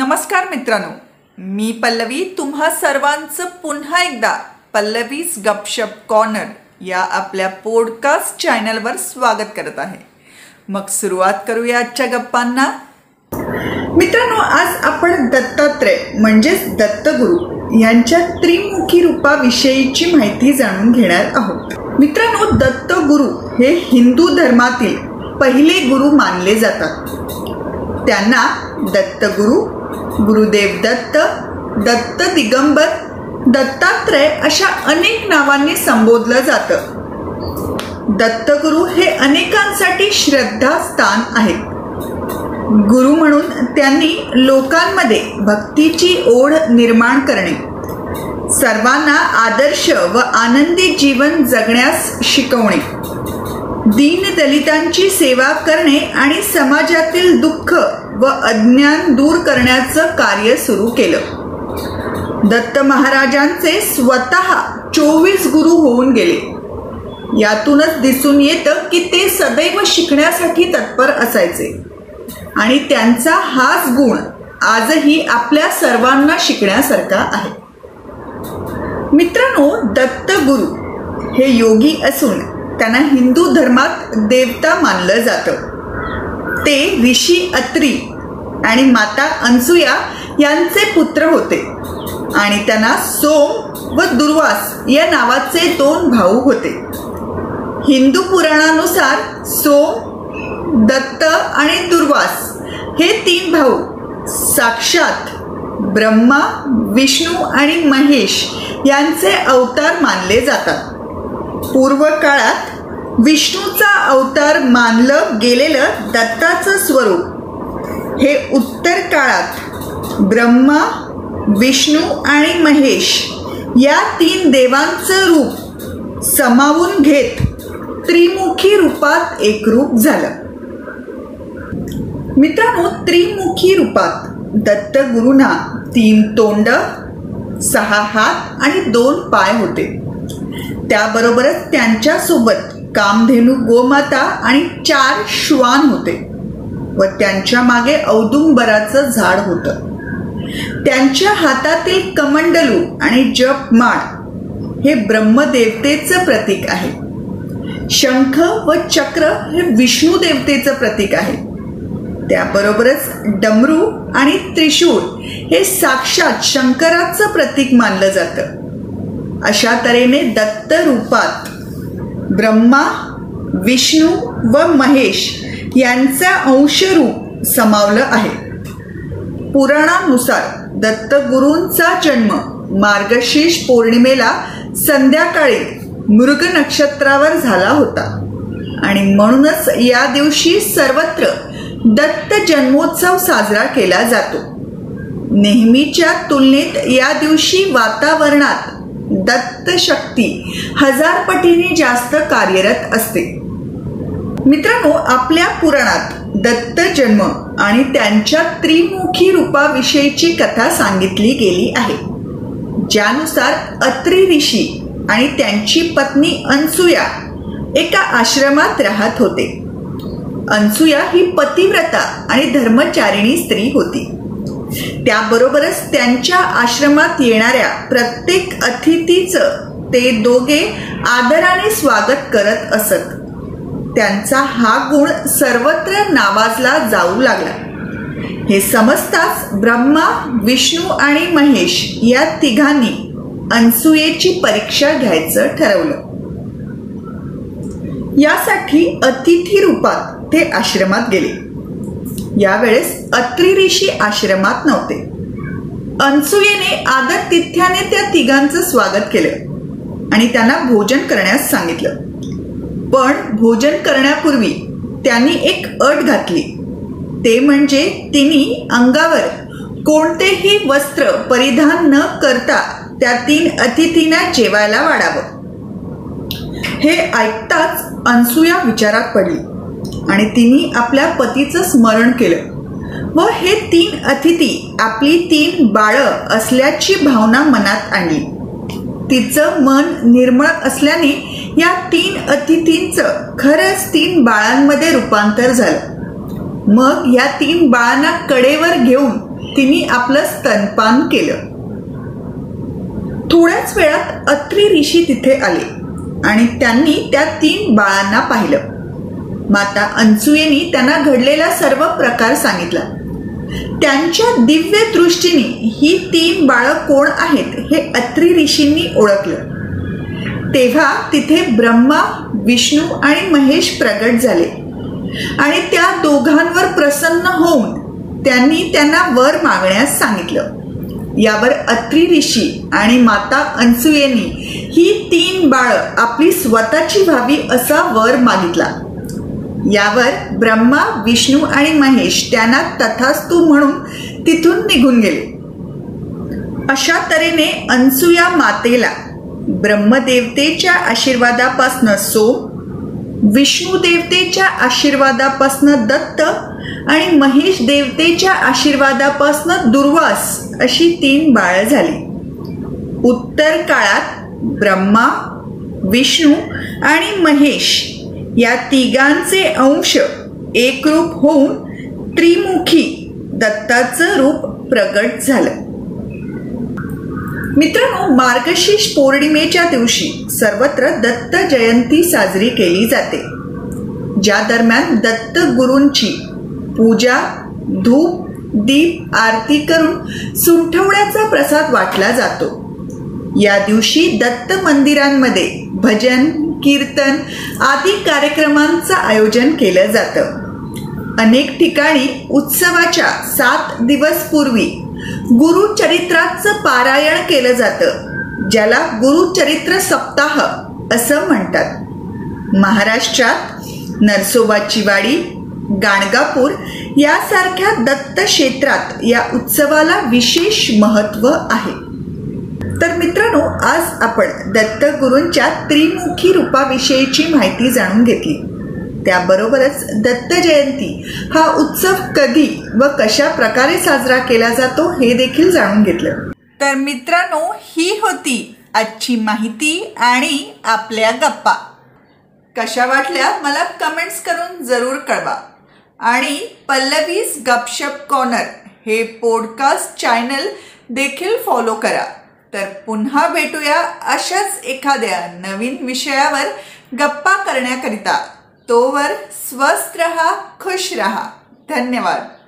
नमस्कार मित्रांनो मी पल्लवी. तुम्हा सर्वांचं पुन्हा एकदा पल्लवीज गपशप कॉर्नर या आपल्या पॉडकास्ट चॅनलवर स्वागत करत आहे. मग सुरुवात करूया आजच्या गप्पांना. मित्रांनो आज आपण दत्तात्रय म्हणजेच दत्तगुरु यांच्या त्रिमुखी रूपाविषयीची माहिती जाणून घेणार आहोत. मित्रांनो दत्तगुरु हे हिंदू धर्मातील पहिले गुरु मानले जातात. त्यांना दत्तगुरु गुरुदेव दत्त दत्त दिगंबर दत्तात्रय अशा अनेक नावांनी संबोधलं जातं. दत्तगुरु हे अनेकांसाठी श्रद्धास्थान आहे. गुरु म्हणून त्यांनी लोकांमध्ये भक्तीची ओढ निर्माण करणे सर्वांना आदर्श व आनंदी जीवन जगण्यास शिकवणे दीनदलितांची सेवा करणे आणि समाजातील दुःख व अज्ञान दूर करण्याचं कार्य सुरू केलं. दत्त महाराजांचे स्वतः चोवीस गुरु होऊन गेले. यातूनच दिसून येतं की ते सदैव शिकण्यासाठी तत्पर असायचे. आणि त्यांचा हाच गुण आजही आपल्या सर्वांना शिकण्यासारखा आहे. मित्रांनो दत्तगुरु हे योगी असून त्यांना हिंदू धर्मात देवता मानलं जातं. ते विशी अत्री आणि माता अनसुया यांचे पुत्र होते. आणि त्यांना सोम व दुर्वास या नावाचे दोन भाऊ होते. हिंदू पुराणानुसार सोम दत्त आणि दुर्वास हे तीन भाऊ. साक्षात ब्रह्मा विष्णू आणि महेश यांचे अवतार मानले जातात. पूर्व काळात विष्णूचा अवतार मानलं गेलेलं दत्ताचं स्वरूप. हे उत्तर काळात ब्रह्मा विष्णू आणि महेश या तीन देवांचं रूप समावून घेत त्रिमुखी रूपात एकरूप झालं. मित्रांनो त्रिमुखी रूपात दत्तगुरूंना तीन तोंड सहा हात आणि दोन पाय होते. त्याबरोबरच त्यांच्यासोबत कामधेनू गोमाता आणि चार श्वान होते व त्यांच्या मागे औदुंबराचं झाड होतं. त्यांच्या हातातील कमंडलू आणि जपमाळ हे ब्रह्मदेवतेचं प्रतीक आहे. शंख व चक्र हे विष्णू देवतेचं प्रतीक आहे. त्याबरोबरच डमरू आणि त्रिशूळ हे साक्षात शंकराचं प्रतीक मानलं जातं. अशा तऱ्हेने दत्त रूपात ब्रह्मा विष्णू व महेश यांचा अंशरूप समावलं आहे. पुराणानुसार दत्तगुरूंचा जन्म मार्गशीर्ष पौर्णिमेला संध्याकाळी मृग नक्षत्रावर झाला होता. आणि म्हणूनच या दिवशी सर्वत्र दत्त जन्मोत्सव साजरा केला जातो. नेहमीच्या तुलनेत या दिवशी वातावरणात दत्तशक्ती हजार पटीने जास्त कार्यरत असते. मित्रांनो आपल्या पुराणात दत्त जन्म आणि त्यांच्या त्रिमुखी रूपाविषयीची कथा सांगितली गेली आहे. ज्यानुसार अत्री ऋषी आणि त्यांची पत्नी अनसुया एका आश्रमात राहत होते. अनसुया ही पतिव्रता आणि धर्मचारिणी स्त्री होती. त्याबरोबरच त्यांच्या आश्रमात येणाऱ्या प्रत्येक अतिथीचं ते दोघे आदराने स्वागत करत असत. त्यांचा हा गुण सर्वत्र नावाजला जाऊ लागला. हे समजताच ब्रह्मा विष्णू आणि महेश या तिघांनी अनसुयेची परीक्षा घ्यायचं ठरवलं. यासाठी अतिथी रूपात ते आश्रमात गेले. यावेळेस अत्री ऋषी आश्रमात नव्हते. अनसुयेने आदर तिथ्याने त्या तिघांचं स्वागत केलं आणि त्यांना भोजन करण्यास सांगितलं. पण भोजन करण्यापूर्वी त्यांनी एक अट घातली. ते म्हणजे तिने अंगावर कोणतेही वस्त्र परिधान न करता त्या तीन अतिथींना जेवायला वाढावं. हे ऐकताच अनसुया विचारात पडली. आणि तिने आपल्या पतीचं स्मरण केलं. व हे तीन अतिथी आपली तीन बाळं असल्याची भावना मनात आणली. तिचं मन निर्मळ असल्याने या तीन अतिथींचं खरंच तीन बाळांमध्ये रूपांतर झालं. मग या तीन बाळांना कडेवर घेऊन तिने आपलं स्तनपान केलं. थोड्याच वेळात अत्री ऋषी तिथे आले आणि त्यांनी त्या तीन बाळांना पाहिलं. माता अंचुयेनी त्यांना घडलेला सर्व प्रकार सांगितला. त्यांच्या दिव्य दृष्टीने ही तीन बाळं कोण आहेत हे अत्री ऋषींनी ओळखलं. तेव्हा तिथे ब्रह्मा विष्णू आणि महेश प्रगट झाले. आणि त्या दोघांवर प्रसन्न होऊन त्यांनी त्यांना वर मागण्यास सांगितलं. यावर अत्री ऋषी आणि माता अंसुयेनी ही तीन बाळ आपली स्वतःची व्हावी असा वर मागितला. यावर ब्रह्मा विष्णू आणि महेश त्यांना तथास्तू म्हणून तिथून निघून गेले. अशा तऱ्हेने अनसुया मातेला ब्रह्मदेवतेच्या आशीर्वादापासनं सोम विष्णू देवतेच्या आशीर्वादापासनं दत्त आणि महेश देवतेच्या आशीर्वादापासनं दुर्वास अशी तीन बाळ झाली. उत्तर काळात ब्रह्मा विष्णू आणि महेश या तिघांचे अंश एकरूप होऊन त्रिमुखी दत्ताचं रूप प्रगट झालं. मित्रांनो मार्गशीर्ष पौर्णिमेच्या दिवशी सर्वत्र दत्त जयंती साजरी केली जाते. ज्या दरम्यान दत्त गुरूंची पूजा धूप दीप आरती करून सुंठवण्याचा प्रसाद वाटला जातो. या दिवशी दत्त मंदिरांमध्ये भजन कीर्तन आदी कार्यक्रमांचं आयोजन केलं जातं. अनेक ठिकाणी उत्सवाच्या सात दिवस पूर्वी गुरुचरित्राचं पारायण केलं जातं ज्याला गुरुचरित्र सप्ताह असं म्हणतात. महाराष्ट्रात नरसोबाची वाडी गाणगापूर यासारख्या दत्त क्षेत्रात या उत्सवाला विशेष महत्त्व आहे. तर मित्रांनो आज आपण दत्तगुरूंच्या त्रिमुखी रूपाविषयीची माहिती जाणून घेतली. त्याबरोबरच दत्त जयंती हा उत्सव कधी व कशा प्रकारे साजरा केला जातो हे देखील जाणून घेतलं. तर मित्रांनो ही होती आजची माहिती आणि आपल्या गप्पा. कशा वाटल्या मला कमेंट्स करून जरूर कळवा. आणि पल्लवीज गपशप कॉर्नर हे पॉडकास्ट चॅनल देखील फॉलो करा. तर पुन्हा भेटूया अशाच एखाद्या नवीन विषयावर गप्पा करण्याकरिता. तोवर स्वस्थ रहा खुश रहा. धन्यवाद.